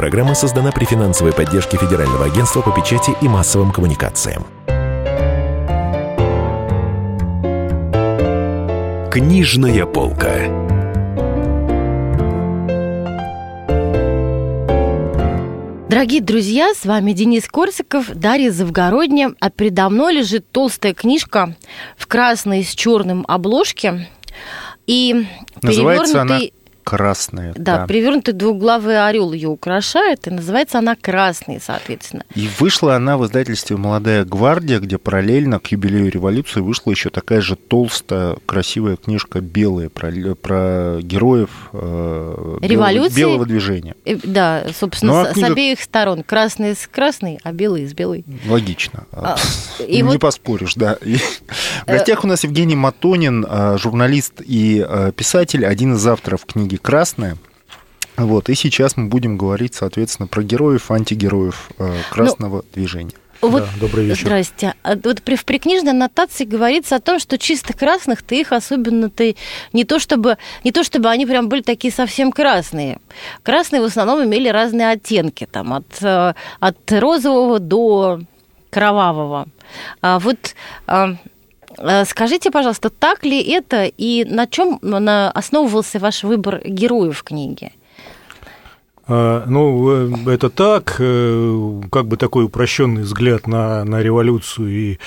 Программа создана при финансовой поддержке Федерального агентства по печати и массовым коммуникациям. Книжная полка. Дорогие друзья, с вами Денис Корсиков, Дарья Завгородня, а передо мной лежит толстая книжка в красной с черным обложке. И Называется она красная. Да, да, перевернутый двуглавый орел ее украшает, и называется она красный, соответственно. И вышла она в издательстве «Молодая гвардия», где параллельно к юбилею революции вышла еще такая же толстая, красивая книжка белая про, про героев э, революции, белого, белого движения. Э, да, собственно, ну, а книга... с обеих сторон. Красный с красной, а белый с белой. Логично. А, и Не вот... поспоришь, да. В гостях у нас Евгений Матонин, э, журналист и э, писатель, один из авторов книги красное. Вот, и сейчас мы будем говорить, соответственно, про героев, антигероев э, красного ну, движения. Вот, да, добрый вечер. Здрасте. А вот при, в прикнижной аннотации говорится о том, что чисто красных ты их особенно ты не то чтобы не то чтобы они прям были такие совсем красные. Красные в основном имели разные оттенки, там от э, от розового до кровавого. А вот а, скажите, пожалуйста, так ли это и на чем основывался ваш выбор героев в книге? А, ну, э, это так, э, как бы такой упрощенный взгляд на, на революцию и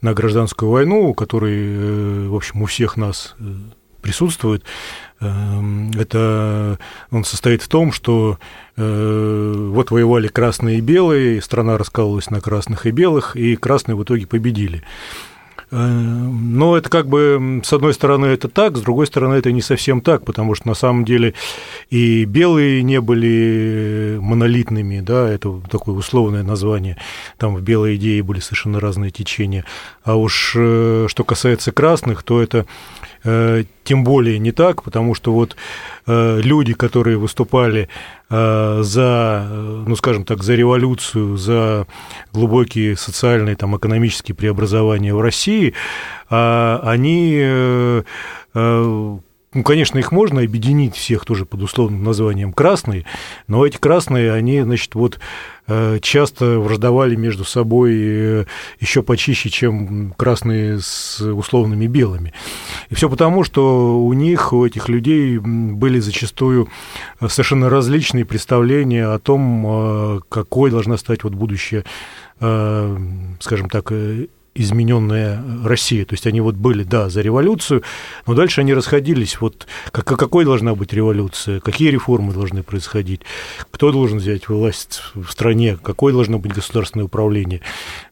на гражданскую войну, который, в общем, у всех нас присутствует. Это он состоит в том, что вот воевали красные и белые, страна раскалывалась на красных и белых, и красные в итоге победили. Но это как бы, с одной стороны, это так, с другой стороны, это не совсем так, потому что на самом деле и белые не были монолитными, да, это такое условное название, там в белой идее были совершенно разные течения. А уж э, что касается красных, то это тем более не так, потому что вот э, люди, которые выступали э, за, ну, скажем так, за революцию, за глубокие социальные, там, экономические преобразования в России, они ну, конечно, их можно объединить всех тоже под условным названием красные, но эти красные, они, значит, вот э, часто враждовали между собой э, еще почище, чем красные с условными белыми. И все потому, что у них, у этих людей были зачастую совершенно различные представления о том, э, какой должна стать вот будущее скажем так, измененная Россия. То есть они вот были, да, за революцию, но дальше они расходились. Вот как, какой должна быть революция, какие реформы должны происходить, кто должен взять власть в стране, какое должно быть государственное управление.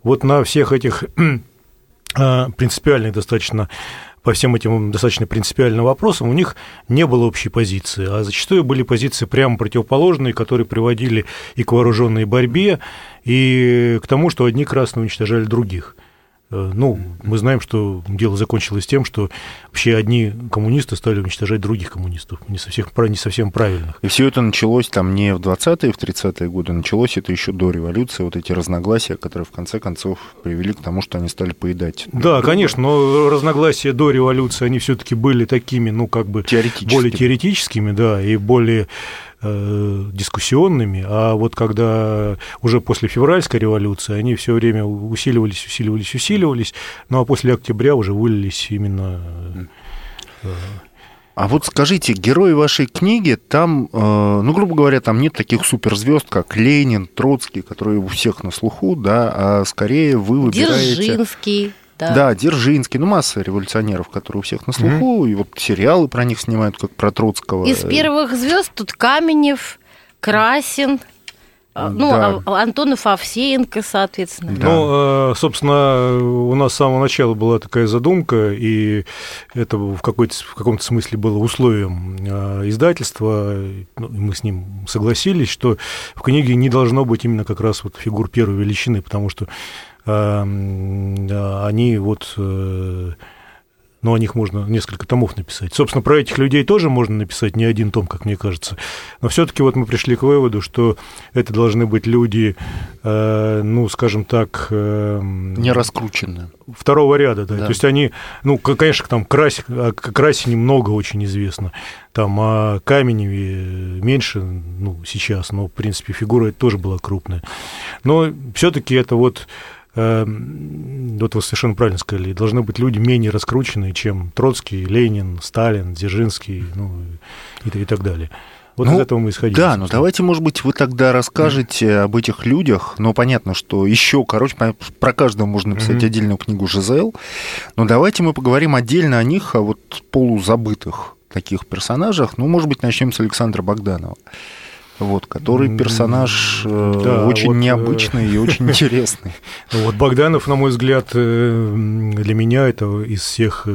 Вот на всех этих а, принципиальных достаточно по всем этим достаточно принципиальным вопросам у них не было общей позиции, а зачастую были позиции прямо противоположные, которые приводили и к вооруженной борьбе, и к тому, что одни красные уничтожали других. Э, ну, мы знаем, что дело закончилось тем, что вообще одни коммунисты стали уничтожать других коммунистов, не совсем, не совсем правильных. И все это началось там не в 20-е, в 30-е годы, началось это еще до революции, вот эти разногласия, которые в конце концов привели к тому, что они стали поедать. Да, конечно, но разногласия до революции, они все-таки были такими, ну, как бы более теоретическими, да, и более дискуссионными, а вот когда уже после февральской революции они все время усиливались, усиливались, усиливались, ну а после октября уже вылились именно э, а вот скажите, герои вашей книги, там, э, ну, грубо говоря, там нет таких суперзвезд, как Ленин, Троцкий, которые у всех на слуху, да, а скорее вы выбираете... Дзержинский. Да. да, Дзержинский, ну, масса революционеров, которые у всех на слуху, mm-hmm. и вот сериалы про них снимают, как про Троцкого. Из первых звезд тут Каменев, Красин, а, ну, да. А, Антонов Овсеенко, соответственно. Да. Ну, э, собственно, у нас с самого начала была такая задумка, и это в, какой-то, в каком-то смысле было условием э, издательства, ну, мы с ним согласились, что в книге не должно быть именно как раз вот фигур первой величины, потому что они вот э, но о них можно несколько томов написать. Собственно, про этих людей тоже можно написать не один том, как мне кажется. Но все-таки вот мы пришли к выводу, что это должны быть люди, э, ну, скажем так... Э, не раскрученные. Второго ряда, да. да. То есть они, ну, конечно, там Красик, о Красине много очень известно. Там о Каменеве меньше, ну, сейчас, но, в принципе, фигура тоже была крупная. Но все-таки это вот Эм, вот вы совершенно правильно сказали, должны быть люди менее раскрученные, чем Троцкий, Ленин, Сталин, Дзержинский, ну, и, и так далее. Вот ну, из этого мы исходили. Да, ну давайте, может быть, вы тогда расскажете mm. об этих людях. Ну, понятно, что еще, короче, про каждого можно написать mm-hmm. отдельную книгу ЖЗЛ. Но давайте мы поговорим отдельно о них, о вот полузабытых таких персонажах. Ну, может быть, начнем с Александра Богданова вот, который персонаж э, да, очень вот, э, необычный и очень интересный. Вот Богданов, на мой взгляд, э, для меня это из всех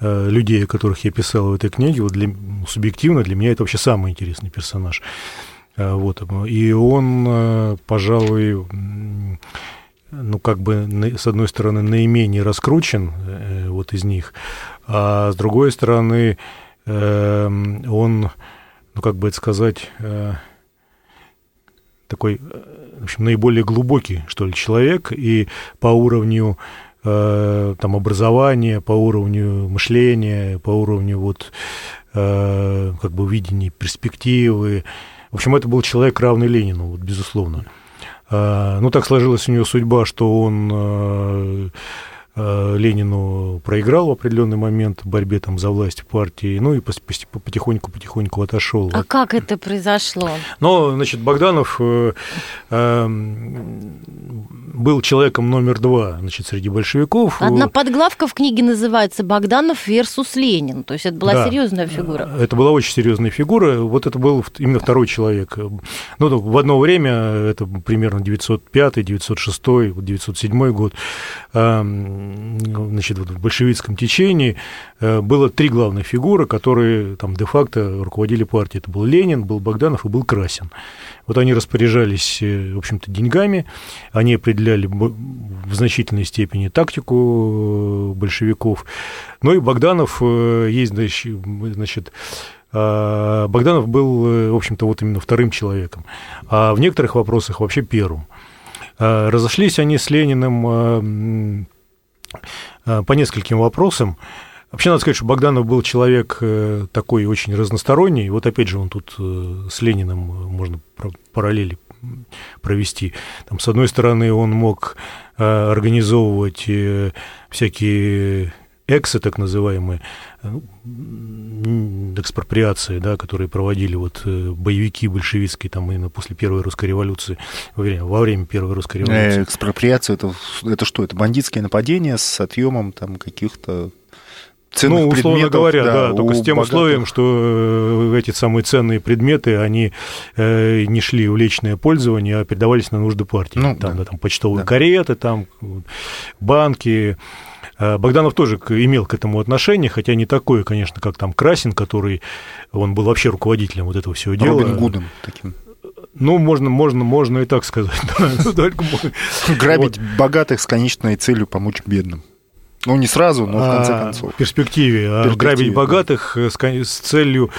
людей, о которых я писал в этой книге, вот для, субъективно для меня это вообще самый интересный персонаж. Вот. И он, пожалуй, ну, как бы, с одной стороны, наименее раскручен вот из них, а с другой стороны, он ну, как бы это сказать, э, такой, э, в общем, наиболее глубокий, что ли, человек, и по уровню э, там, образования, по уровню мышления, по уровню вот, как бы видения перспективы. В общем, это был человек, равный Ленину, вот, безусловно. Ну, так сложилась у него судьба, что он Ленину проиграл в определенный момент в борьбе там за власть в партии, ну и потихоньку-потихоньку отошел. А как это произошло? Ну, значит, Богданов э, э, был человеком номер два, значит, среди большевиков. Одна подглавка в книге называется «Богданов versus Ленин», то есть это была да, серьезная фигура. Это была очень серьезная фигура, вот это был именно второй человек. Ну, в одно время, это примерно 905, 906, 907 год, значит, вот в большевистском течении э, было три главных фигуры, которые там де-факто руководили партией. Это был Ленин, был Богданов и был Красин. Вот они распоряжались, э, в общем-то, деньгами, они определяли в значительной степени тактику э, большевиков. Ну и Богданов есть, значит, Богданов был, в общем-то, вот именно вторым человеком, а в некоторых вопросах вообще первым. Разошлись они с Лениным Э, по нескольким вопросам. Вообще, надо сказать, что Богданов был человек э, такой очень разносторонний. Вот опять же, он тут э, с Лениным можно параллели провести. Там, с одной стороны, он мог организовывать всякие эксы, так называемые, экспроприации, да, которые проводили вот боевики большевистские там именно после Первой русской революции, во время, во время Первой русской революции. Экспроприация это, это что? Это бандитские нападения с отъемом там каких-то ценных ну, условно говоря, да, да только с тем богатых. условием, что э, эти самые ценные предметы, они э, не шли в личное пользование, а передавались на нужды партии. Ну, там, да. Да, там почтовые да. кареты, там банки, Э, Богданов тоже имел к этому отношение, хотя не такое, конечно, как там Красин, который, он был вообще руководителем вот этого всего дела. Робин Гудом таким. Ну, можно, можно, можно и так сказать. Грабить богатых с конечной целью помочь бедным. Ну, не сразу, но в конце а, концов. В перспективе. А грабить богатых с целью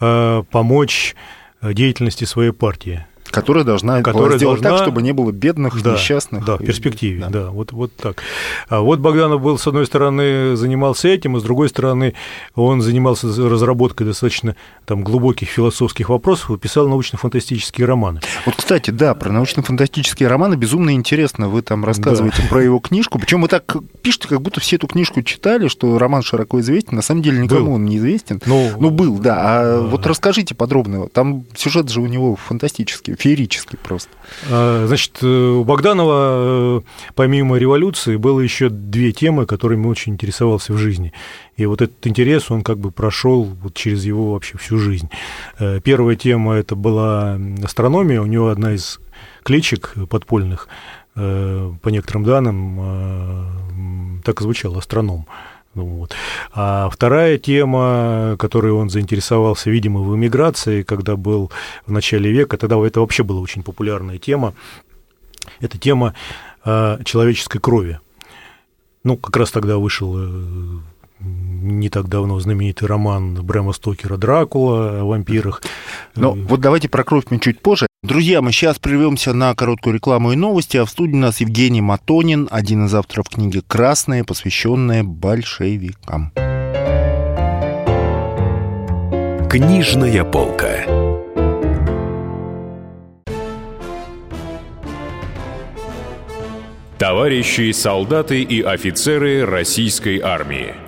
э, помочь деятельности своей партии. Которая должна которая сделать должна... так, чтобы не было бедных, да, несчастных. Да, в перспективе, да, да вот, вот так. А вот Богданов был, с одной стороны, занимался этим, а с другой стороны, он занимался разработкой достаточно там, глубоких философских вопросов и писал научно-фантастические романы. Вот, кстати, да, про научно-фантастические романы безумно интересно. Вы там рассказываете да. про его книжку. Причем вы так пишете, как будто все эту книжку читали, что роман широко известен. На самом деле никому был. он не известен. Ну, ну был, да. А, а вот расскажите подробно. Там сюжет же у него фантастический феерический просто. А, значит, э, у Богданова, э, помимо революции, было еще две темы, которыми очень интересовался в жизни. И вот этот интерес, он как бы прошел вот через его вообще всю жизнь. Э, первая тема это была астрономия. У него одна из кличек подпольных, по некоторым данным, так и звучала астроном. Ну вот. А вторая тема, которой он заинтересовался, видимо, в эмиграции, когда был в начале века, тогда это вообще была очень популярная тема, это тема э, человеческой крови. Ну, как раз тогда вышел э, не так давно знаменитый роман Брэма Стокера «Дракула» о вампирах. Ну, вот давайте про кровь мы чуть позже. Друзья, мы сейчас прервемся на короткую рекламу и новости, а в студии у нас Евгений Матонин, один из авторов книги «Красная», посвященная большевикам. Книжная полка. Товарищи солдаты и офицеры российской армии.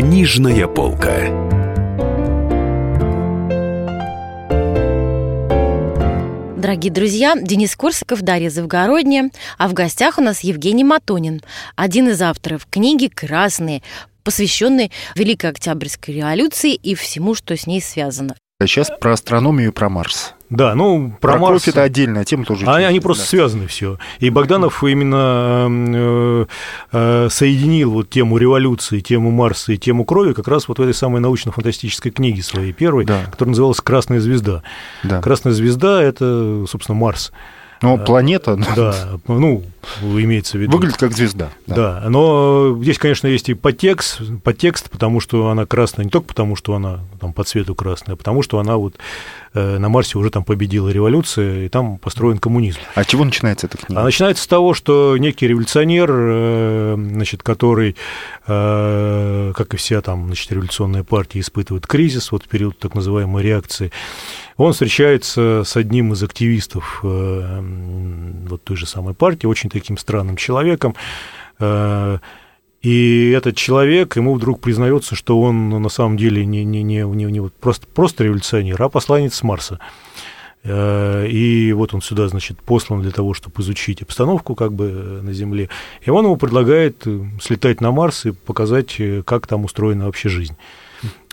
Книжная полка. Дорогие друзья, Денис Корсаков, Дарья Завгородняя, а в гостях у нас Евгений Матонин, один из авторов книги «Красные», посвященный Великой Октябрьской революции и всему, что с ней связано. А сейчас про астрономию и про Марс. Да, ну про, про Марс... это отдельная тема тоже. Они, они просто да. связаны все. И Богданов именно э, э, соединил вот тему революции, тему Марса и тему крови как раз вот в этой самой научно-фантастической книге своей первой, да. которая называлась «Красная звезда». Да. «Красная звезда» — это, собственно, Марс. Ну, планета. Да, ну, имеется в виду. Выглядит как звезда. Да. да, но здесь, конечно, есть и подтекст, подтекст, потому что она красная, не только потому, что она там по цвету красная, а потому что она вот э, на Марсе уже там победила революция, и там построен коммунизм. А чего начинается эта книга? А начинается с того, что некий революционер, э, значит, который, э, как и вся там, значит, революционная партия, испытывает кризис, вот в период так называемой реакции, он встречается с одним из активистов э, вот той же самой партии, очень таким странным человеком, э, и этот человек, ему вдруг признается, что он на самом деле не, не, не, не, не вот просто, просто революционер, а посланец с Марса. Э, и вот он сюда, значит, послан для того, чтобы изучить обстановку как бы на Земле. И он ему предлагает слетать на Марс и показать, как там устроена вообще жизнь.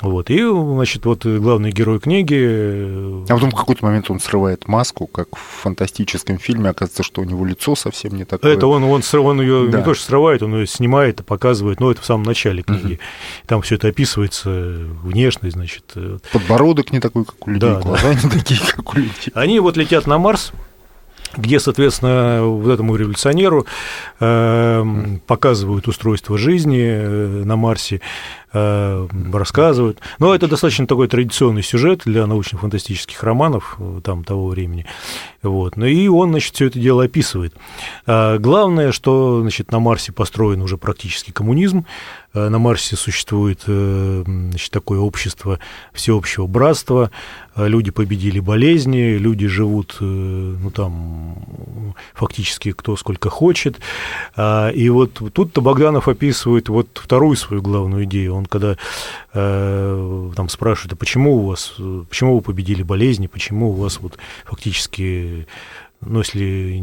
Вот. И, значит, вот главный герой книги... Э, а потом в какой-то момент он срывает маску, как в фантастическом фильме, оказывается, что у него лицо совсем не такое. Это он, он, он ее да. не то что срывает, он ее снимает и показывает, но это в самом начале книги. Угу. Там все это описывается, внешне, значит... Э, Подбородок не такой, как у людей, да, глаза да. не такие, как у людей. Они вот летят на Марс, где, соответственно, вот этому революционеру э, показывают устройство жизни э, на Марсе, э, рассказывают. Но это достаточно такой традиционный сюжет для научно-фантастических романов э, там того времени. Вот. Ну и он, значит, все это дело описывает. А главное, что, значит, на Марсе построен уже практически коммунизм, Э, на Марсе существует э, значит, такое общество всеобщего братства, э, люди победили болезни, люди живут, ну там, фактически кто сколько хочет. А, и вот тут-то Богданов описывает вот вторую свою главную идею. Он когда там спрашивает, а почему у вас, почему вы победили болезни, почему у вас вот фактически но если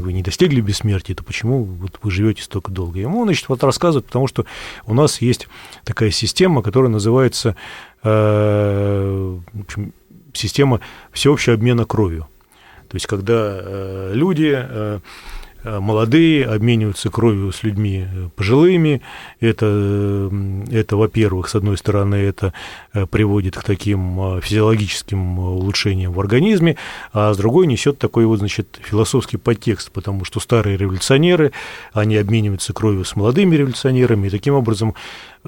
вы не достигли бессмертия, то почему вот вы живете столько долго? Ему, значит, вот рассказывают, потому что у нас есть такая система, которая называется э, общем, система всеобщего обмена кровью. То есть, когда э, люди э, Э, молодые обмениваются кровью с людьми э, пожилыми. Это, это во-первых, с одной стороны, это э, приводит к таким физиологическим улучшениям в организме, а с другой несет такой вот, значит, философский подтекст, потому что старые революционеры, они обмениваются кровью с молодыми революционерами, и таким образом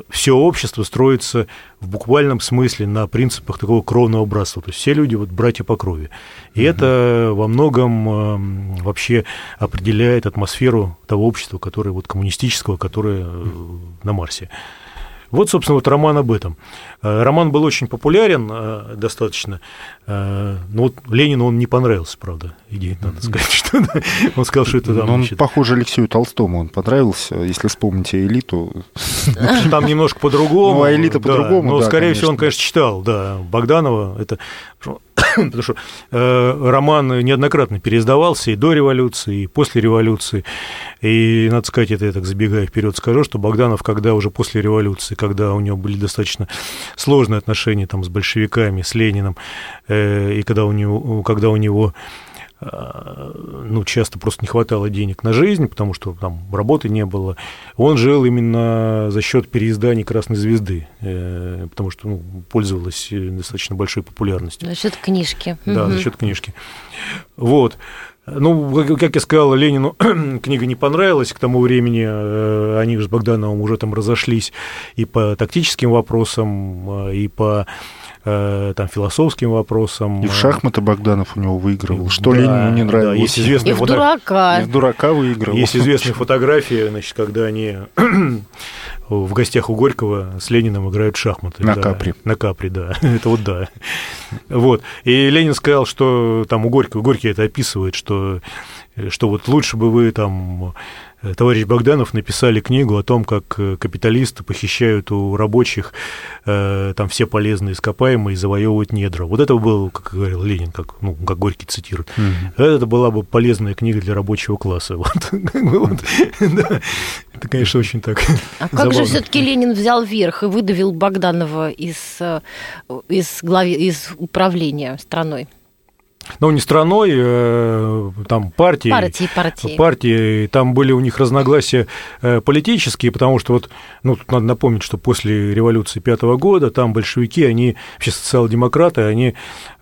все общество строится в буквальном смысле на принципах такого кровного братства. То есть все люди вот братья по крови. И угу. это во многом эм, вообще определяет атмосферу того общества, которое вот коммунистического, которое э, на Марсе. Вот, собственно, вот роман об этом. Э, роман был очень популярен э, достаточно, э, но вот Ленину он не понравился, правда, идея, надо сказать, что он сказал, что это там... Он, значит... похоже, Алексею Толстому он понравился, если вспомните «Элиту». Там немножко по-другому. Ну, а «Элита» по-другому, Но, скорее всего, он, конечно, читал, да, Богданова, это потому что э, роман неоднократно переиздавался и до революции, и после революции. И, надо сказать, это я так забегая вперед скажу, что Богданов, когда уже после революции, когда у него были достаточно сложные отношения там, с большевиками, с Лениным, э, и когда у него, когда у него ну, часто просто не хватало денег на жизнь, потому что там работы не было. Он жил именно за счет переизданий «Красной звезды», э, потому что ну, пользовалась э, достаточно большой популярностью. За счет книжки. Да, угу. за счет книжки. Вот. Ну, как я сказал, Ленину книга не понравилась. К тому времени они с Богдановым уже там разошлись и по тактическим вопросам, и по Э, там, философским вопросам. И в шахматы Богданов у него выигрывал. Что да, Ленину не нравилось. Да, есть известная и в фото... дурака. И в дурака выигрывал. Есть известные фотографии, значит, когда они в гостях у Горького с Лениным играют в шахматы. На да, капри. На капри, да. это вот да. Вот. И Ленин сказал, что там у Горького, Горький это описывает, что, что вот лучше бы вы там Э, товарищ Богданов написали книгу о том, как э, капиталисты похищают у рабочих э, там все полезные ископаемые и завоевывают недра. Вот это был, как говорил Ленин, как, ну, как Горький цитирует. Mm-hmm. Это была бы полезная книга для рабочего класса. Вот. Это, конечно, очень так. А как же все-таки Ленин взял верх и выдавил Богданова из, из, глави, из управления страной? Ну, не страной, э, там партии. Партии, партии. Партии, там были у них разногласия э, политические, потому что вот, ну, тут надо напомнить, что после революции пятого года там большевики, они, вообще социал-демократы, они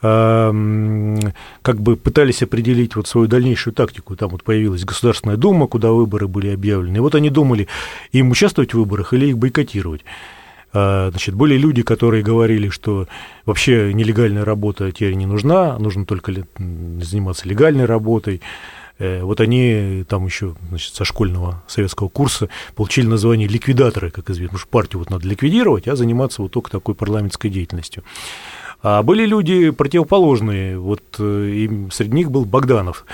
э, как бы пытались определить вот свою дальнейшую тактику. Там вот появилась Государственная Дума, куда выборы были объявлены. И вот они думали, им участвовать в выборах или их бойкотировать. А, значит, были люди, которые говорили, что вообще нелегальная работа теперь не нужна, нужно только заниматься легальной работой. Э, вот они там еще значит, со школьного советского курса получили название ликвидаторы, как известно, потому что партию вот надо ликвидировать, а заниматься вот только такой парламентской деятельностью. А были люди противоположные, вот э, и среди них был Богданов.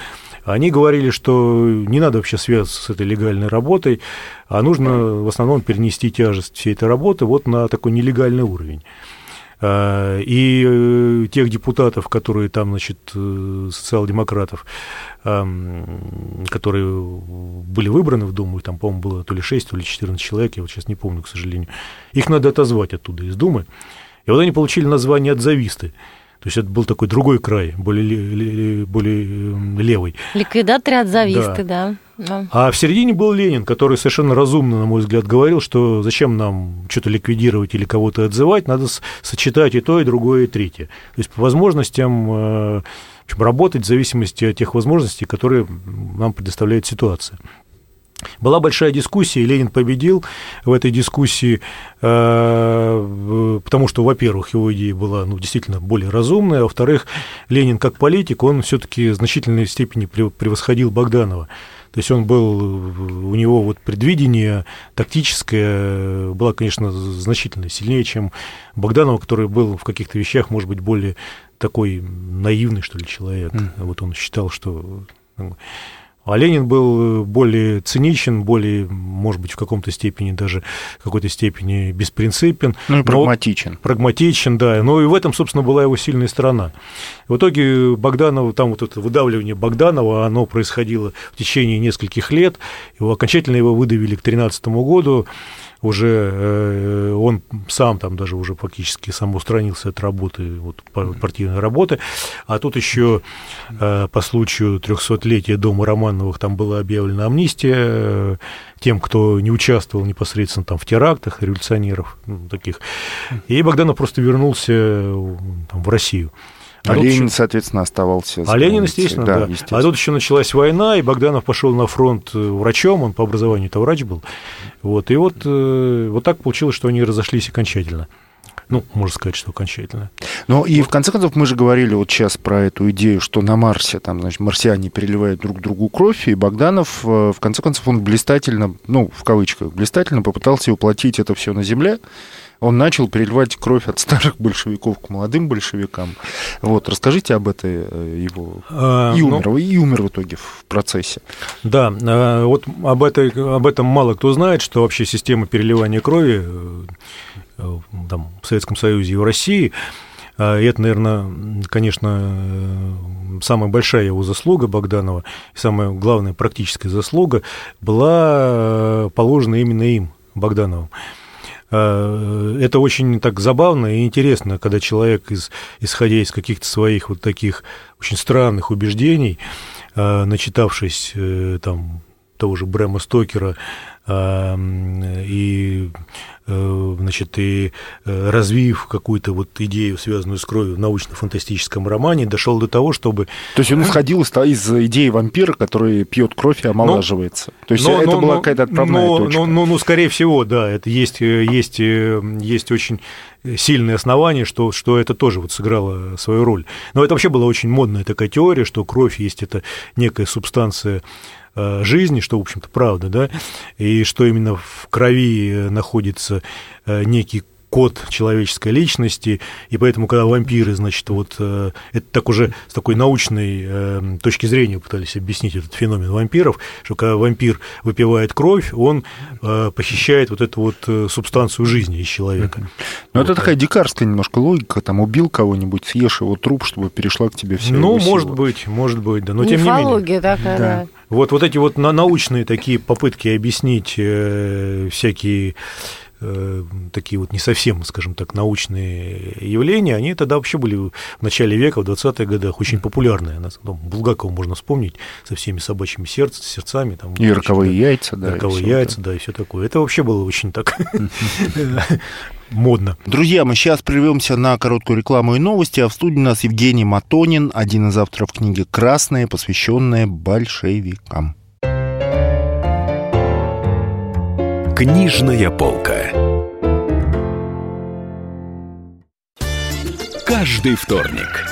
Они говорили, что не надо вообще связываться с этой легальной работой, а нужно в основном перенести тяжесть всей этой работы вот на такой нелегальный уровень. А, и э, тех депутатов, которые там, значит, э, социал-демократов, которые были выбраны в Думу, там, по-моему, было то ли 6, то ли 14 человек, я вот сейчас не помню, к сожалению, их надо отозвать оттуда из Думы. И вот они получили название «отзависты». То есть это был такой другой край, более, более эм, левый. Ликвидаторы отзависты, да. да. А в середине был Ленин, который совершенно разумно, на мой взгляд, говорил, что зачем нам что-то ликвидировать или кого-то отзывать, надо сочетать и то, и другое, и третье. То есть по возможностям э, общем, работать в зависимости от тех возможностей, которые нам предоставляет ситуация. Была большая дискуссия, и Ленин победил в этой дискуссии, э, потому что, во-первых, его идея была ну, действительно более разумная, а во-вторых, Ленин как политик, он все-таки в значительной степени превосходил Богданова. То есть он был, у него вот предвидение тактическое было, конечно, значительно сильнее, чем Богданова, который был в каких-то вещах, может быть, более такой наивный, что ли, человек. Mm. Вот он считал, что ну, а Ленин был более циничен, более, может быть, в каком-то степени даже в какой-то степени беспринципен. Ну и прагматичен. Прагматичен, да. Но и в этом, собственно, была его сильная сторона. В итоге Богданов, там вот это выдавливание Богданова, оно происходило в течение нескольких лет. Его окончательно его выдавили к 2013 году уже э, он сам там даже уже фактически сам устранился от работы, вот, партийной работы, а тут еще э, по случаю 300-летия Дома Романовых там была объявлена амнистия э, тем, кто не участвовал непосредственно там в терактах революционеров ну, таких, и Богданов просто вернулся там, в Россию. А, а Ленин, еще... соответственно, оставался. А Ленин, естественно, да, да. Естественно. А тут еще началась война, и Богданов пошел на фронт э, врачом, он по образованию-то врач был. Вот, и вот, э, вот так получилось, что они разошлись окончательно. Ну, можно сказать, что окончательно. Ну, и вот. в конце концов мы же говорили вот сейчас про эту идею, что на Марсе там, значит, марсиане переливают друг другу кровь, и Богданов, э, в конце концов, он блистательно, ну, в кавычках, блистательно попытался воплотить это все на Земле, он начал переливать кровь от старых большевиков к молодым большевикам. Вот, расскажите об этой э, его... А, и, умер, ну, и умер в итоге в процессе. Да, э, вот об, этой, об этом мало кто знает, что вообще система переливания крови э, там, в Советском Союзе и в России А, и это, наверное, конечно, самая большая его заслуга Богданова, и самая главная практическая заслуга была положена именно им, Богдановым. А, это очень так забавно и интересно, когда человек, из, исходя из каких-то своих вот таких очень странных убеждений, а, начитавшись э, там того же Брэма Стокера, и э, значит, и э, развив какую-то вот идею, связанную с кровью в научно-фантастическом романе, дошел до того, чтобы... То есть он исходил из идеи вампира, который пьет кровь и омолаживается. Но, То есть но, это но, была какая-то отправная но, точка. Ну, ну, ну, скорее всего, да, это есть, э, есть, есть очень сильные основания, что, что это тоже вот сыграло свою роль. Но это вообще была очень модная такая теория, что кровь есть это некая субстанция жизни, что, в общем-то, правда, да, и что именно в крови находится э, некий код человеческой личности, и поэтому, когда вампиры, значит, вот э, это так уже с такой научной э, точки зрения пытались объяснить этот феномен вампиров, что когда вампир выпивает кровь, он э, похищает вот эту вот субстанцию жизни из человека. Ну, вот. это такая дикарская немножко логика, там убил кого-нибудь, съешь его труп, чтобы перешла к тебе вся Ну, его может сила. быть, может быть, да, но тем не менее. Мифология такая, да. да. Вот, вот эти вот научные такие попытки объяснить э, всякие такие вот не совсем, скажем так, научные явления, они тогда вообще были в начале века, в 20-х годах очень популярные. Там, Булгакова можно вспомнить со всеми собачьими сердц, сердцами. Там, и роковые яйца, да. Роковые яйца, да, и все такое. Это вообще было очень так модно. Друзья, мы сейчас прервемся на короткую рекламу и новости, а в студии у нас Евгений Матонин, один из авторов книги «Красная», посвященная большевикам. Книжная полка. Каждый вторник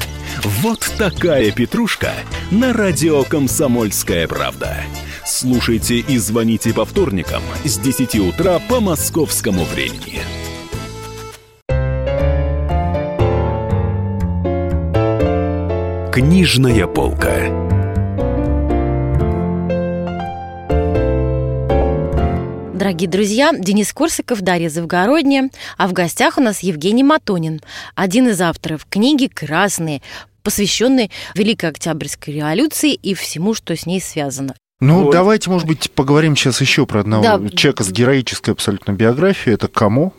Вот такая петрушка на радио «Комсомольская правда». Слушайте и звоните по вторникам с 10 утра по московскому времени. Книжная полка. Дорогие друзья, Денис Корсаков, Дарья Завгородняя, а в гостях у нас Евгений Матонин, один из авторов книги «Красные», посвященной Великой Октябрьской революции и всему, что с ней связано. Ну, вот. давайте, может быть, поговорим сейчас еще про одного да. человека с героической абсолютно биографией. Это Камо.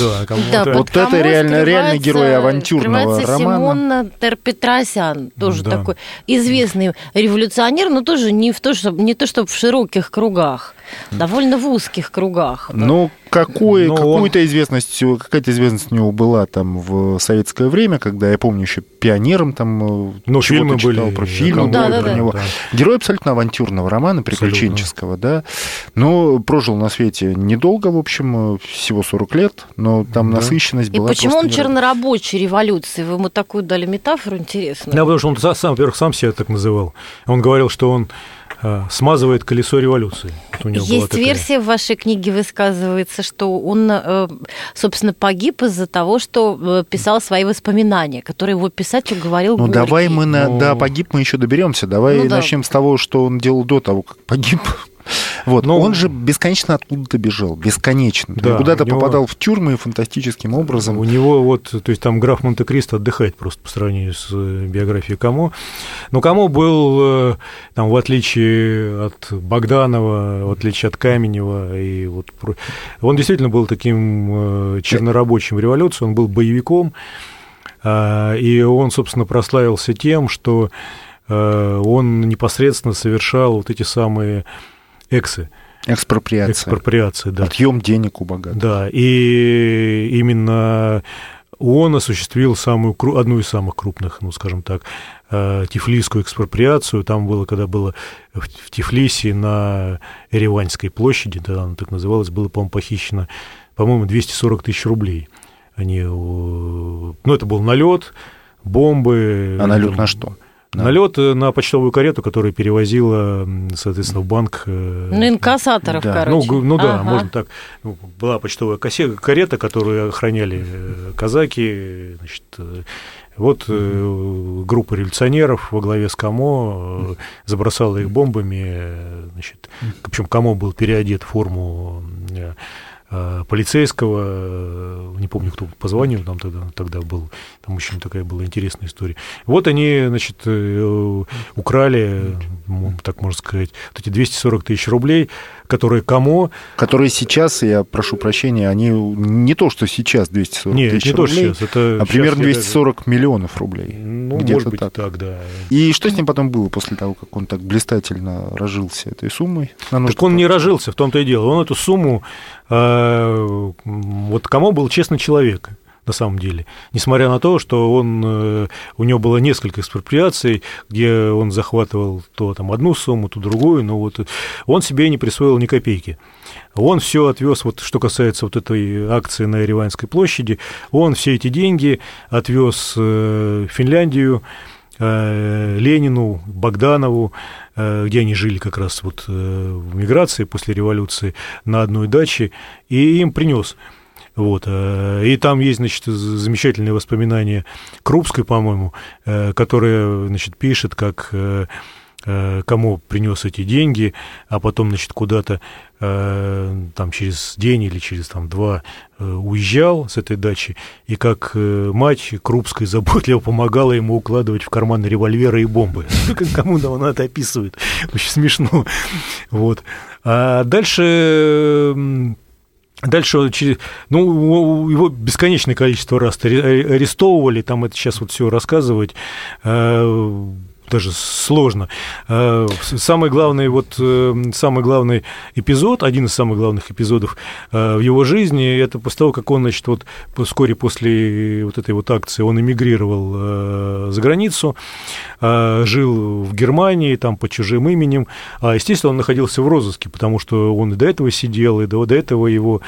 Да, кому-то. вот это реально, реальный герой авантюрного романа. Симон Терпетросян, тоже да. такой известный революционер, но тоже не, в то, чтобы, не то, чтобы в широких кругах довольно в узких кругах. Ну, какой, какую-то известность, какая-то известность у него была там в советское время, когда я помню еще пионером там э, ну, фильмы читал были, про фильмы ну, да, да, про да, него. Да. Герой абсолютно авантюрного романа, приключенческого, абсолютно. да. Но прожил на свете недолго, в общем, всего 40 лет, но там да. насыщенность была. И почему он чернорабочий революции? Вы ему такую дали метафору интересную. Да, потому что он сам, во-первых, сам себя так называл. Он говорил, что он Э, смазывает колесо революции. Вот Есть версия в вашей книге высказывается, что он, э, собственно, погиб из-за того, что э, писал свои воспоминания, которые его писатель говорил. Ну Горький. давай мы на, Но... да погиб мы еще доберемся. Давай ну, начнем да. с того, что он делал до того, как погиб. Вот. Но... Он же бесконечно откуда-то бежал, бесконечно. Да, Куда-то него... попадал в тюрьмы фантастическим образом. У него вот, то есть там граф Монте-Кристо отдыхает просто по сравнению с э, биографией Камо. Но Камо был, э, там, в отличие от Богданова, в отличие от Каменева, и вот, он действительно был таким э, чернорабочим в революции, он был боевиком, а, и он, собственно, прославился тем, что он непосредственно совершал вот эти самые эксы. Экспроприация. Экспроприация, да. Отъем денег у богатых. Да, и именно он осуществил самую, одну из самых крупных, ну, скажем так, э, тифлисскую экспроприацию. Там было, когда было в Тифлисе на Ереванской площади, тогда она так называлась, было, по-моему, похищено, по-моему, 240 тысяч рублей. Они, ну, это был налет, бомбы. А налет на что? Да. Налет на почтовую карету, которая перевозила, соответственно, в банк. Ну, инкассаторов, да. короче. Ну, ну да, ага. можно так. Ну, была почтовая карета, которую охраняли казаки, значит, вот э, группа революционеров во главе с Камо э, забросала их бомбами. Э, значит, причем Камо был переодет в форму э, э полицейского, э, не помню, кто по званию там тогда, тогда был, там очень такая была интересная история. Вот они, значит, украли, так можно сказать, вот эти 240 тысяч рублей, которые кому... Которые сейчас, я прошу прощения, они не то, что сейчас 240 Нет, тысяч не рублей, то, сейчас, это а примерно 240 даже... миллионов рублей. Ну, может быть, так. так, да. И что с ним потом было после того, как он так блистательно рожился этой суммой? Так он не рожился, в том-то и дело. Он эту сумму... Э, вот кому был честный человек на самом деле. Несмотря на то, что он, э, у него было несколько экспроприаций, где он захватывал то там одну сумму, то другую, но вот он себе не присвоил ни копейки. Он все отвез, вот что касается вот этой акции на Ереванской площади, он все эти деньги отвез э, в Финляндию, э, Ленину, Богданову, где они жили как раз вот в миграции после революции на одной даче, и им принес. Вот. Э, и там есть, значит, замечательные воспоминания Крупской, по-моему, э, которая, значит, пишет, как э, кому принес эти деньги, а потом, значит, куда-то там через день или через там два уезжал с этой дачи, и как мать Крупской заботливо помогала ему укладывать в карманы револьверы и бомбы. Кому она это описывает? Очень смешно. Вот. А дальше Дальше, ну, его бесконечное количество раз арестовывали, там это сейчас вот все рассказывать, э, даже сложно. Э, самый главный, вот, э, самый главный эпизод, один из самых главных эпизодов э, в его жизни, это после того, как он, значит, вот вскоре после вот этой вот акции он эмигрировал за границу, жил в Германии, там по чужим именем, а, естественно, он находился в розыске, потому что он и до этого сидел, и до, до этого его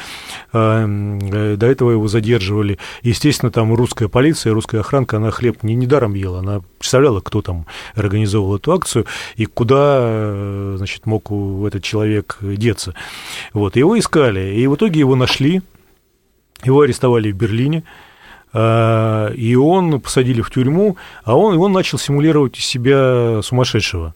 до этого его задерживали. Естественно, там русская полиция, русская охранка, она хлеб не недаром ела, она представляла, кто там организовывал эту акцию, и куда, э, значит, мог этот человек деться. Вот, его искали, и в итоге его нашли, его арестовали в Берлине, а, и он посадили в тюрьму, а он, он начал симулировать из себя сумасшедшего.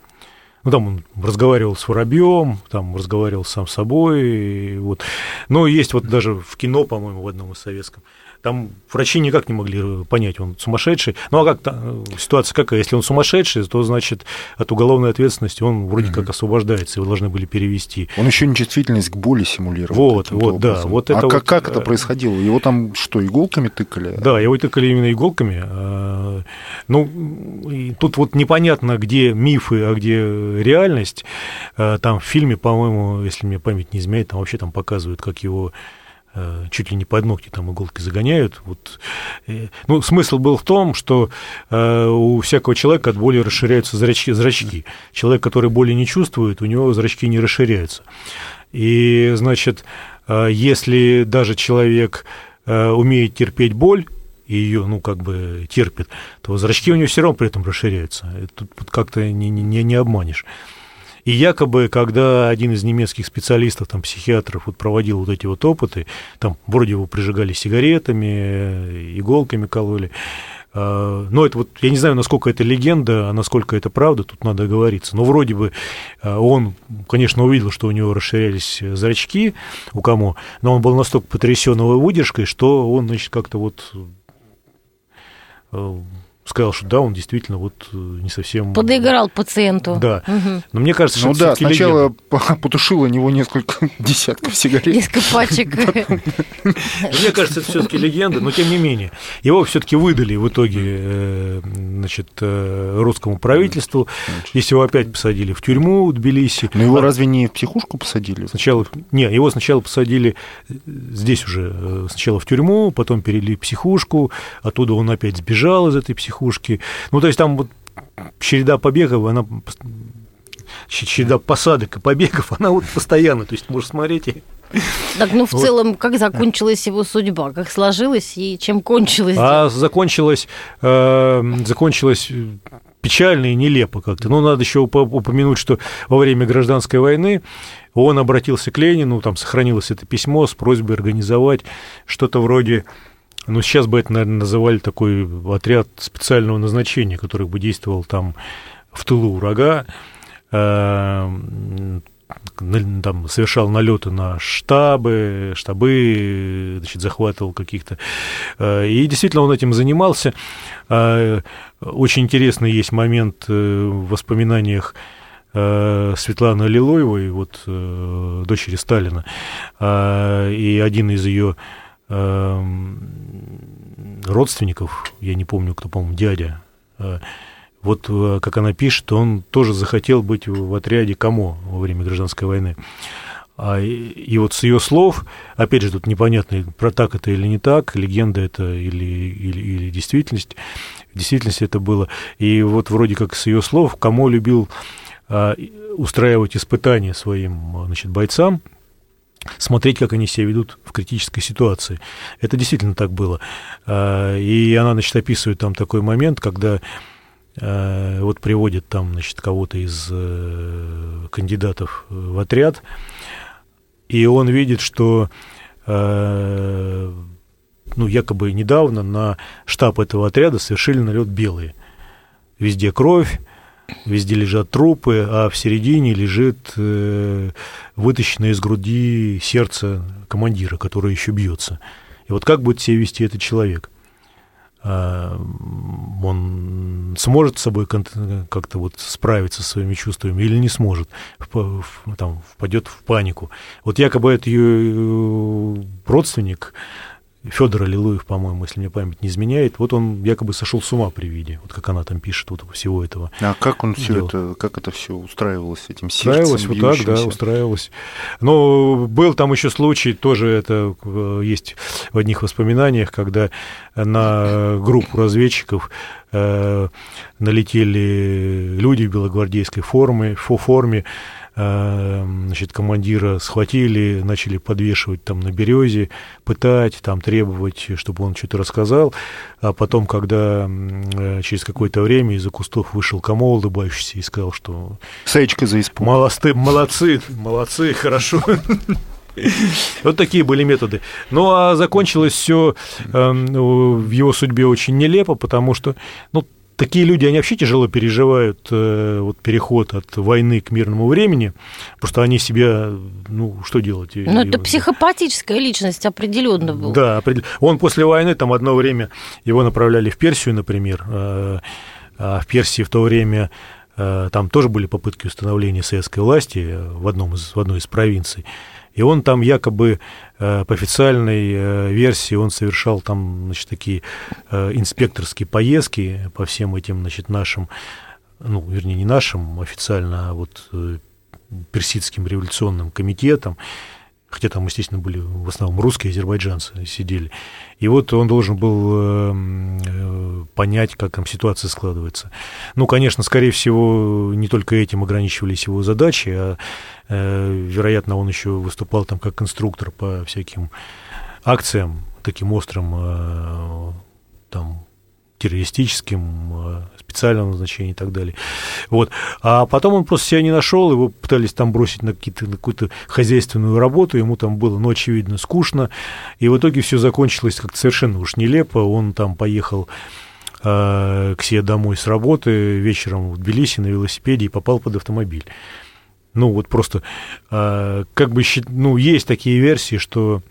Ну, там он разговаривал с Воробьем, там разговаривал сам с собой. Вот. Но есть вот даже в кино, по-моему, в одном из советском, там врачи никак не могли понять, он сумасшедший. Ну а как -то, ситуация какая? Если он сумасшедший, то значит от уголовной ответственности он вроде mm-hmm. как освобождается, его должны были перевести. Он еще нечувствительность к боли симулировал. Вот, вот, да. Вот это а вот, как, как это происходило? Его там что, иголками тыкали? Да, его тыкали именно иголками. А, ну, тут вот непонятно, где мифы, а где реальность. А, там в фильме, по-моему, если мне память не изменяет, там вообще там показывают, как его Э, чуть ли не под ногти там иголки загоняют. Вот. Э, ну, смысл был в том, что э, у всякого человека от боли расширяются зрачки, зрачки. Человек, который боли не чувствует, у него зрачки не расширяются. И, значит, если даже человек умеет терпеть боль, и ее, ну, как бы терпит, то зрачки у него все равно при этом расширяются. Тут как-то не, не, не обманешь. И якобы, когда один из немецких специалистов, там, психиатров, вот проводил вот эти вот опыты, там вроде его прижигали сигаретами, иголками кололи, а, но это вот, я не знаю, насколько это легенда, а насколько это правда, тут надо говориться. Но вроде бы а, он, конечно, увидел, что у него расширялись зрачки у кому, но он был настолько потрясен его выдержкой, что он, значит, как-то вот э, сказал, что да, он действительно вот э, не совсем... Подыграл пациенту. Да. Угу. Но мне кажется, что Ну да, сначала легенда. потушил у него несколько десятков сигарет. Несколько пачек. Мне кажется, это все таки легенда, но тем не менее. Его все таки выдали в итоге э, значит, э, русскому правительству. Здесь его опять посадили в тюрьму в Тбилиси. Но его а разве не в психушку посадили? Сначала... Не, его сначала посадили здесь уже, сначала в тюрьму, потом перевели в психушку, оттуда он опять сбежал из этой психушки психушки. Ну, то есть там вот череда побегов, она череда посадок и побегов, она вот постоянно, то есть можешь смотреть и так, ну, в вот. целом, как закончилась его судьба? Как сложилась и чем кончилась? А закончилась, э, закончилась печально и нелепо как-то. Но надо еще упомянуть, что во время гражданской войны он обратился к Ленину, там сохранилось это письмо с просьбой организовать что-то вроде ну, сейчас бы это, наверное, называли такой отряд специального назначения, который бы действовал там в тылу врага, э, там совершал налеты на штабы, штабы, значит, захватывал каких-то. Э, и действительно он этим занимался. Э, очень интересный есть момент в воспоминаниях Светланы Лилоевой, вот дочери Сталина, и один из ее родственников, я не помню, кто, по-моему, дядя, вот э, как она пишет, он тоже захотел быть в отряде КАМО во время гражданской войны. А, и вот с ее слов, опять же, тут непонятно, про так это или не так, легенда это или, или, или действительность. В действительности это было. И вот вроде как с ее слов Камо любил а, устраивать испытания своим значит, бойцам, смотреть, как они себя ведут в критической ситуации. Это действительно так было. А, и она, значит, описывает там такой момент, когда Э, вот приводит там, значит, кого-то из э, кандидатов в отряд, и он видит, что э, ну, якобы недавно на штаб этого отряда совершили налет белые. Везде кровь, везде лежат трупы, а в середине лежит вытащенное из груди сердце командира, которое еще бьется. И вот как будет себя вести этот человек? А, он сможет с собой как-то вот справиться со своими чувствами или не сможет, там, впадет в панику. Вот якобы это ее э, родственник, Федор Аллилуев, по-моему, если мне память не изменяет, вот он якобы сошел с ума при виде, вот как она там пишет, вот всего этого. А как он все это, как это все устраивалось с этим сердцем? Устраивалось вот так, да, устраивалось. Но был там еще случай, тоже это э, есть в одних воспоминаниях, когда на группу разведчиков э, налетели люди в белогвардейской форме, фо форме, значит, командира схватили, начали подвешивать там на березе, пытать, там требовать, чтобы он что-то рассказал. А потом, когда э, через какое-то время из-за кустов вышел Камо, улыбающийся, и сказал, что... Саечка за испуг. Молодцы, молодцы, молодцы, хорошо. Вот такие были методы. Ну, а закончилось все эм, в его судьбе очень нелепо, потому что, ну, такие люди, они вообще тяжело переживают э, вот, переход от войны к мирному времени, просто они себя, ну, что делать? Ну, это психопатическая личность определенно была. Да, определенно. он после войны, там, одно время его направляли в Персию, например, э, а в Персии в то время э, там тоже были попытки установления советской власти в, одном из, в одной из провинций. И он там якобы по официальной э, версии он совершал там, значит, такие э, инспекторские поездки по всем этим, значит, нашим, ну, вернее, не нашим официально, а вот персидским революционным комитетом, хотя там, естественно, были в основном русские азербайджанцы сидели. И вот он должен был э, понять, как там ситуация складывается. Ну, конечно, скорее всего, не только этим ограничивались его задачи, а, э, вероятно, он еще выступал там как инструктор по всяким акциям, таким острым, э, там, террористическим, э, специального назначения и так далее. Вот. А потом он просто себя не нашел, его пытались там бросить на, какие-то, на какую-то хозяйственную работу, ему там было, ну, очевидно, скучно, и в итоге все закончилось как-то совершенно уж нелепо, он там поехал э, к себе домой с работы вечером в Тбилиси на велосипеде и попал под автомобиль. Ну, вот просто, э, как бы, ну, есть такие версии, что...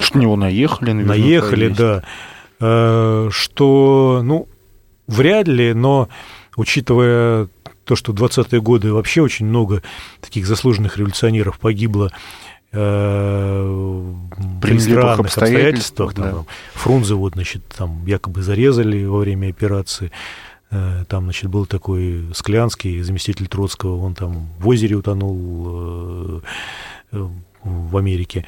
Что на него наехали, наверное. Наехали, да. Что, ну, вряд ли, но учитывая то, что в 20-е годы вообще очень много таких заслуженных революционеров погибло э, при странных обстоятельствах. Да. Там, Фрунзе вот, значит, там якобы зарезали во время операции. Э, там, значит, был такой Склянский, заместитель Троцкого, он там в озере утонул в Америке.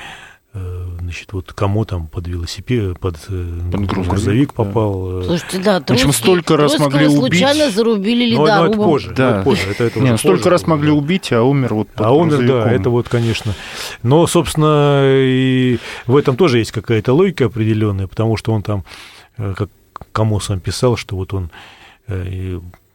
Э, значит, вот кому там под велосипед, под, э, под грузовик, грузовик попал. Да. Слушайте, да, Троцкий, Причем столько раз могли убить. случайно зарубили ледорубом. Но, но это позже, да. это позже. Это, это Не, ну, столько позже, раз могли убить, а умер вот под А умер, да, это вот, конечно. Но, собственно, и в этом тоже есть какая-то логика определенная, потому что он там, э, как кому сам писал, что вот он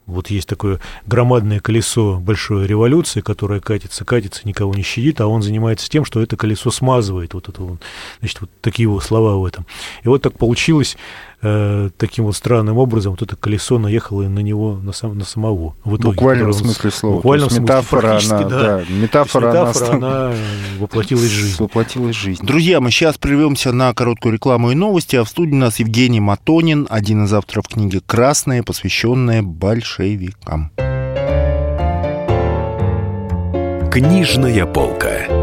вот есть такое громадное колесо большой революции, которое катится, катится, никого не щадит, а он занимается тем, что это колесо смазывает. Вот это вот, значит, вот такие его слова в этом. И вот так получилось э, таким вот странным образом, вот это колесо наехало на него, на, сам, на самого. В итоге, буквально в смысле слова. Буквально в смысле, метафора, она, да. да, метафора, метафора она, она воплотилась в жизнь. Воплотилась в жизнь. Друзья, мы сейчас прервемся на короткую рекламу и новости, а в студии у нас Евгений Матонин, один из авторов книги «Красные», посвященная большевикам. Книжная полка.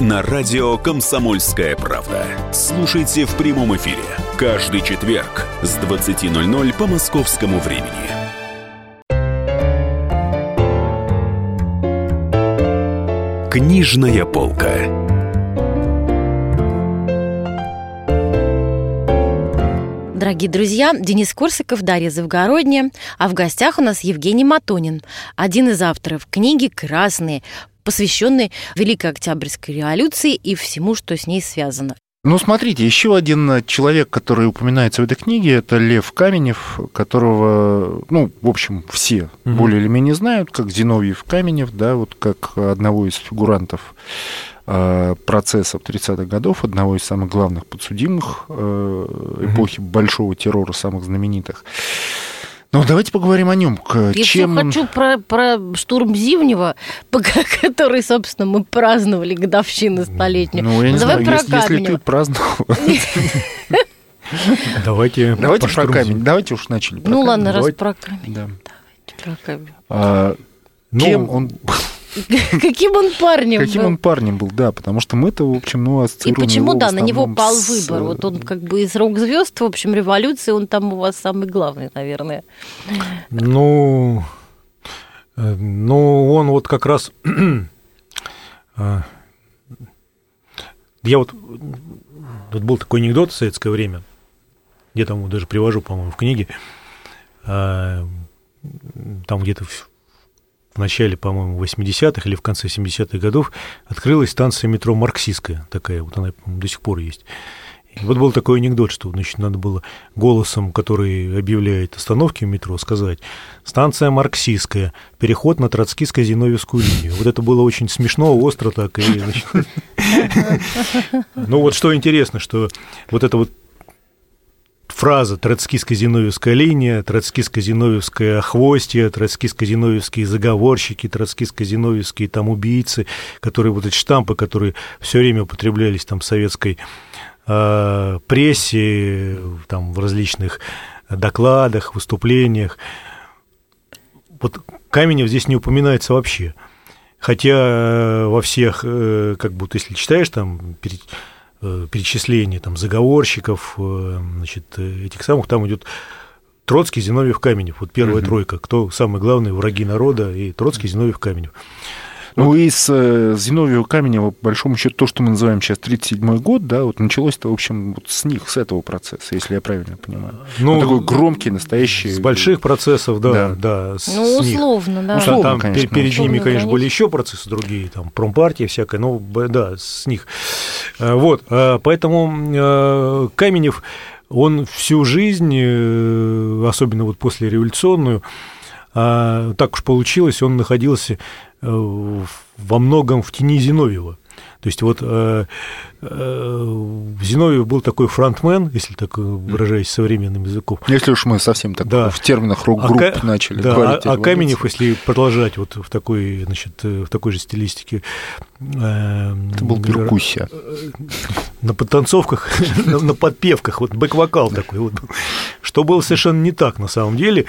на радио «Комсомольская правда». Слушайте в прямом эфире каждый четверг с 20.00 по московскому времени. Книжная полка. Дорогие друзья, Денис Корсаков, Дарья Завгородняя, а в гостях у нас Евгений Матонин, один из авторов книги «Красные», посвященной Великой Октябрьской революции и всему, что с ней связано. Ну, смотрите, еще один человек, который упоминается в этой книге, это Лев Каменев, которого, ну, в общем, все угу. более или менее знают, как Зиновьев Каменев, да, вот как одного из фигурантов э, процессов 30-х годов, одного из самых главных подсудимых э, эпохи угу. большого террора, самых знаменитых. Ну, давайте поговорим о нем. Я Чем все хочу про, про штурм Зимнего, который, собственно, мы праздновали годовщину столетнюю. Ну, я не Давай знаю, про если, если ты праздновал... Давайте Давайте про камень. Давайте уж начали. Ну ладно, раз про камень. Давайте про камень. А, кем ну, он был? Каким он парнем Каким был? он парнем был, да, потому что мы-то, в общем, ну, ассоциируем И почему, да, на него пал с... выбор? Вот он как бы из рок-звезд, в общем, революции, он там у вас самый главный, наверное. Ну, э, ну, он вот как раз... А, я вот... Тут был такой анекдот в советское время, я там даже привожу, по-моему, в книге, там где-то в начале, по-моему, 80-х или в конце 70-х годов открылась станция метро Марксистская, такая, вот она до сих пор есть. И вот был такой анекдот, что значит, надо было голосом, который объявляет остановки метро, сказать «Станция Марксистская, переход на Троцкиско-Зиновьевскую линию». Вот это было очень смешно, остро так. И, значит... Ну вот что интересно, что вот это вот фраза «троцкиско-зиновьевская линия», «троцкиско-зиновьевское хвостье», «троцкиско-зиновьевские заговорщики», «троцкиско-зиновьевские там убийцы», которые вот эти штампы, которые все время употреблялись там в советской э, прессе, там в различных докладах, выступлениях. Вот Каменев здесь не упоминается вообще. Хотя э, во всех, э, как будто если читаешь там Э, перечисление там, заговорщиков, э, значит, этих самых, там идет Троцкий, Зиновьев, Каменев. Вот первая угу. тройка. Кто самый главный враги народа и Троцкий, Зиновьев, Каменев. Ну, вот. и с э, Зиновьева Каменева, по большому счету, то, что мы называем сейчас 37-й год, да, вот началось-то, в общем, вот с них, с этого процесса, если я правильно понимаю. Ну, ну такой громкий, настоящий... С больших процессов, да, да. да с, ну, условно, них. да. Условно, там конечно. перед условно, ними, конечно, конечно, были еще процессы другие, там, промпартия всякая, но, да, с них. Э, вот, э, поэтому Каменев, он всю жизнь, особенно вот после революционную, так уж получилось, он находился во многом в тени Зиновьева. То есть вот э, э, Зиновьев был такой фронтмен, если так выражаясь современным языком. Если уж мы совсем так да. в терминах рок-групп а, начали да, говорить. А, а Каменев, если продолжать вот в такой, значит, в такой же стилистике. Э, Это был перкуссия. На подтанцовках, на, подпевках, вот бэк-вокал такой вот. что было совершенно не так на самом деле.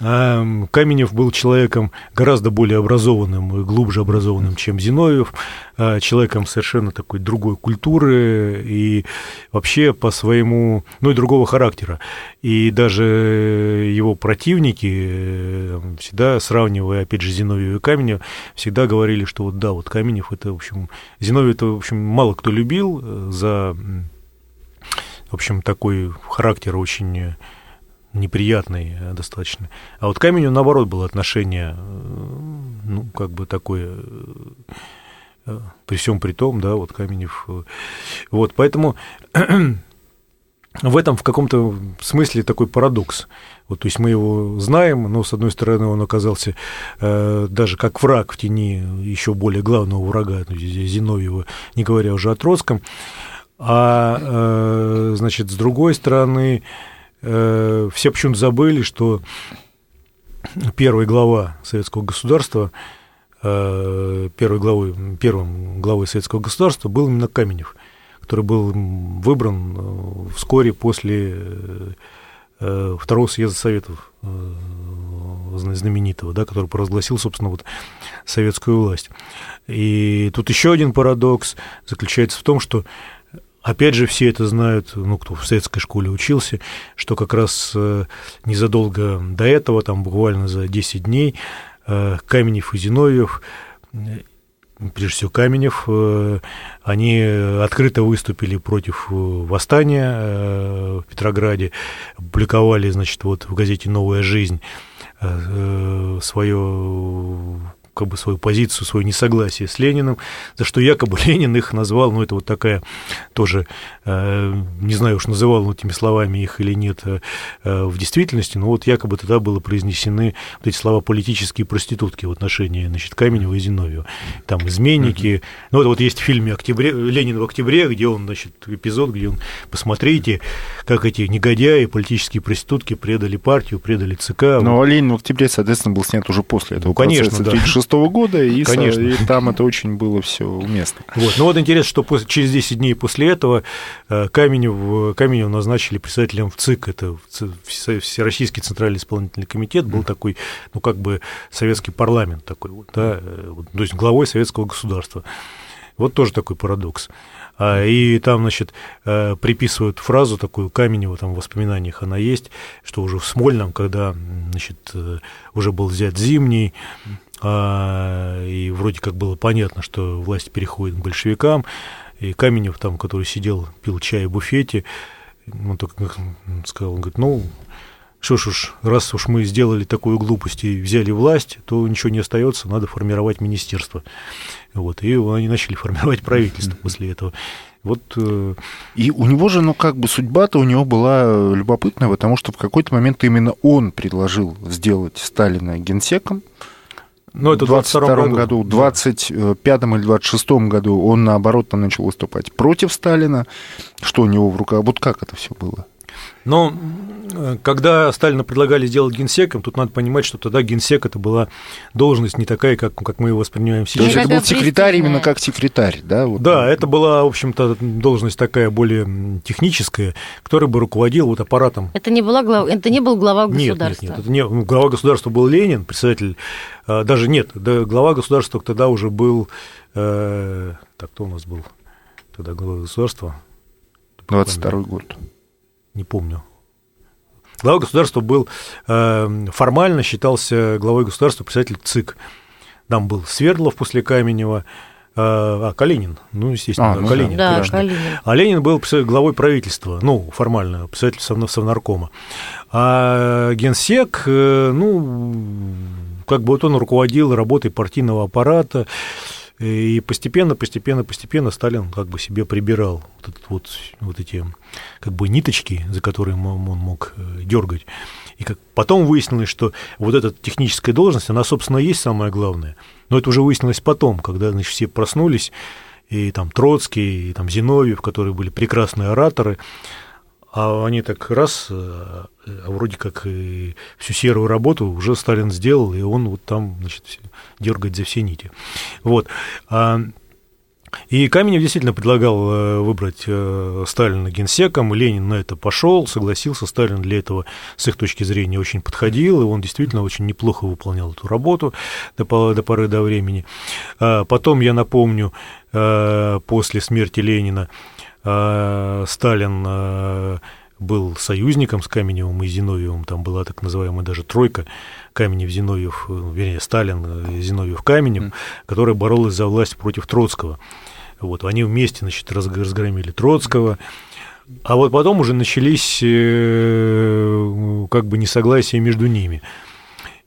Эм, Каменев был человеком гораздо более образованным и глубже образованным, чем Зиновьев, э, человеком совершенно такой другой культуры и вообще по своему, ну и другого характера. И даже его противники, э, всегда сравнивая, опять же, Зиновьева и Каменева, всегда говорили, что вот да, вот Каменев это, в общем, Зиновьев это, в общем, мало кто любил за, в общем, такой характер очень неприятный э, достаточно. А вот Каменю, наоборот, было отношение, э, ну, как бы такое, э, при всем при том, да, вот Каменев. Вот, поэтому в этом в каком-то смысле такой парадокс. Вот, то есть мы его знаем, но, с одной стороны, он оказался э, даже как враг в тени еще более главного врага, Зиновьева, не говоря уже о Троцком. А, э, значит, с другой стороны, э, все почему-то забыли, что первая глава советского государства, э, первой главой, первым главой советского государства был именно Каменев, который был выбран э, вскоре после э, второго съезда Советов э, знаменитого, да, который провозгласил, собственно, вот советскую власть. И тут еще один парадокс заключается в том, что Опять же, все это знают, ну, кто в советской школе учился, что как раз э, незадолго до этого, там буквально за 10 дней, э, Каменев и Зиновьев, э, прежде всего Каменев, они открыто выступили против восстания в Петрограде, публиковали, значит, вот в газете «Новая жизнь» свое как бы свою позицию, свое несогласие с Лениным, за что якобы Ленин их назвал, ну, это вот такая тоже, э, не знаю уж, называл он этими словами их или нет э, в действительности, но вот якобы тогда было произнесены вот эти слова политические проститутки в отношении, значит, Каменева и Зиновьева. Там изменники. Ну, это вот есть в фильме «Октябре», «Ленин в октябре», где он, значит, эпизод, где он, посмотрите, как эти негодяи, политические проститутки предали партию, предали ЦК. Но вот. Ленин в октябре, соответственно, был снят уже после этого. Ну, конечно, да шестого года, и, Конечно. и там это очень было все уместно. Вот. Ну вот интересно, что после, через 10 дней после этого э, Каменев, Каменев назначили председателем в ЦИК, это Всероссийский Центральный Исполнительный Комитет, был такой, ну как бы советский парламент такой, вот, да, э, то есть главой советского государства. Вот тоже такой парадокс. А, и там, значит, э, приписывают фразу такую Каменева, там в воспоминаниях она есть, что уже в Смольном, когда, значит, уже был взят Зимний, а, и вроде как было понятно, что власть переходит к большевикам, и Каменев там, который сидел, пил чай в буфете, он только сказал, он говорит, ну, что ж уж, раз уж мы сделали такую глупость и взяли власть, то ничего не остается, надо формировать министерство. Вот, и они начали формировать правительство после этого. Вот, э, и у него же, ну, как бы судьба-то у него была любопытная, потому что в какой-то момент именно он предложил сделать Сталина генсеком, ну, это в 22 году. году. В 25 или 26 году он, наоборот, начал выступать против Сталина. Что у него в руках? Вот как это все было? Но когда Сталина предлагали сделать генсеком, тут надо понимать, что тогда генсек это была должность не такая, как, как мы его воспринимаем сейчас. То есть это был секретарь именно как секретарь, да? Вот. Да, это была, в общем-то, должность такая более техническая, которая бы руководил вот аппаратом. Это не, была глав... это не был глава государства? Нет, нет, нет. Это не... Ну, глава государства был Ленин, председатель, а, даже нет, да, глава государства тогда уже был, э... так, кто у нас был тогда глава государства? 22 год не помню. Глава государства был э, формально считался главой государства председатель ЦИК. Там был Свердлов после Каменева, э, а, Калинин, ну, естественно, а, да, ну, Калинин. Да, Калинин. А Ленин был главой правительства, ну, формально, председатель Совнаркома. А генсек, э, ну, как бы вот он руководил работой партийного аппарата, и постепенно, постепенно, постепенно Сталин как бы себе прибирал вот, этот вот, вот эти как бы ниточки, за которые он мог э, дергать. И как потом выяснилось, что вот эта техническая должность, она, собственно, есть самое главное. Но это уже выяснилось потом, когда значит, все проснулись, и там Троцкий, и там Зиновьев, которые были прекрасные ораторы, а они так раз, э, а вроде как и всю серую работу уже Сталин сделал, и он вот там, значит, дергает за все нити. Вот. А, И Каменев действительно предлагал э, выбрать э, Сталина генсеком, Ленин на это пошел, согласился, Сталин для этого, с их точки зрения, очень подходил, и он действительно очень неплохо выполнял эту работу до, до поры до времени. А потом, я напомню, после смерти Ленина Сталин был союзником с Каменевым и Зиновьевым, там была так называемая даже тройка Каменев, Зиновьев, вернее, Сталин, Зиновьев, Каменев, mm. которая боролась за власть против Троцкого. Вот, они вместе, значит, разгромили Троцкого, а вот потом уже начались э, как бы несогласия между ними.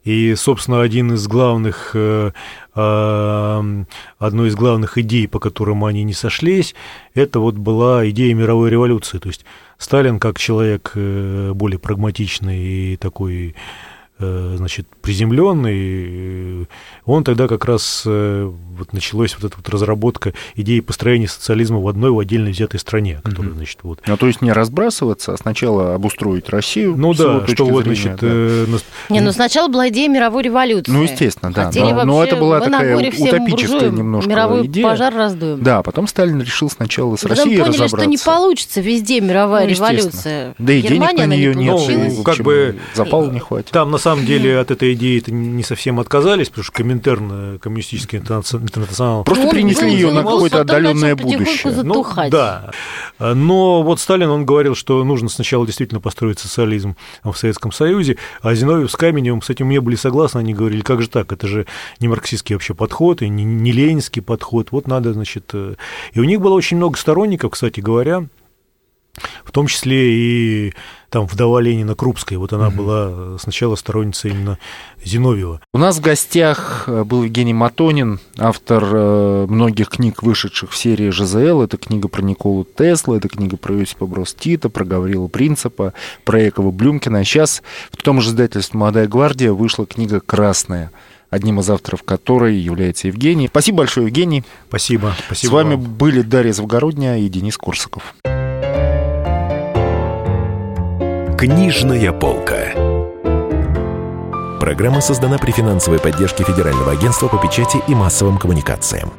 И, собственно, один из главных, э, одной из главных идей, по которым они не сошлись, это вот была идея мировой революции. То есть Сталин, как человек э, более прагматичный и такой Э, значит, приземленный, он тогда как раз э, вот началась вот эта вот разработка идеи построения социализма в одной в отдельно взятой стране, которая, значит, вот. Ну, то есть не разбрасываться, а сначала обустроить Россию. Ну да, что вот, зрения, значит... Да. Э, не, ну сначала была идея мировой революции. Ну, естественно, да. Хотели но, но это была такая утопическая немножко мировой идея. пожар раздуем. Да, потом Сталин решил сначала с Россией поняли, разобраться. что не получится везде мировая ну, революция. Да и денег на нее нет, ну, как бы запал не хватит. Там на самом деле от этой идеи это не совсем отказались, потому что Коминтерн, коммунистический интернационал... Просто он ее на какое-то отдаленное будущее. Ну, да. Но вот Сталин, он говорил, что нужно сначала действительно построить социализм в Советском Союзе, а Зиновьев с Каменевым с этим не были согласны, они говорили, как же так, это же не марксистский вообще подход, и не, не ленинский подход, вот надо, значит... Э, и у них было очень много сторонников, кстати говоря, в том числе и там вдова Ленина Крупская, вот она угу. была сначала сторонницей именно Зиновьева. У нас в гостях э, был Евгений Матонин, автор э, многих книг, вышедших в серии ЖЗЛ. Это книга про Николу Тесла, это книга про Иосипа Брос Тита, про Гаврила Принципа, про Якова Блюмкина. А сейчас в том же издательстве «Молодая гвардия» вышла книга «Красная» одним из авторов которой является Евгений. Спасибо большое, Евгений. Спасибо. спасибо С вами вам. были Дарья Завгородняя и Денис Корсаков. Книжная полка. Программа создана при финансовой поддержке Федерального агентства по печати и массовым коммуникациям.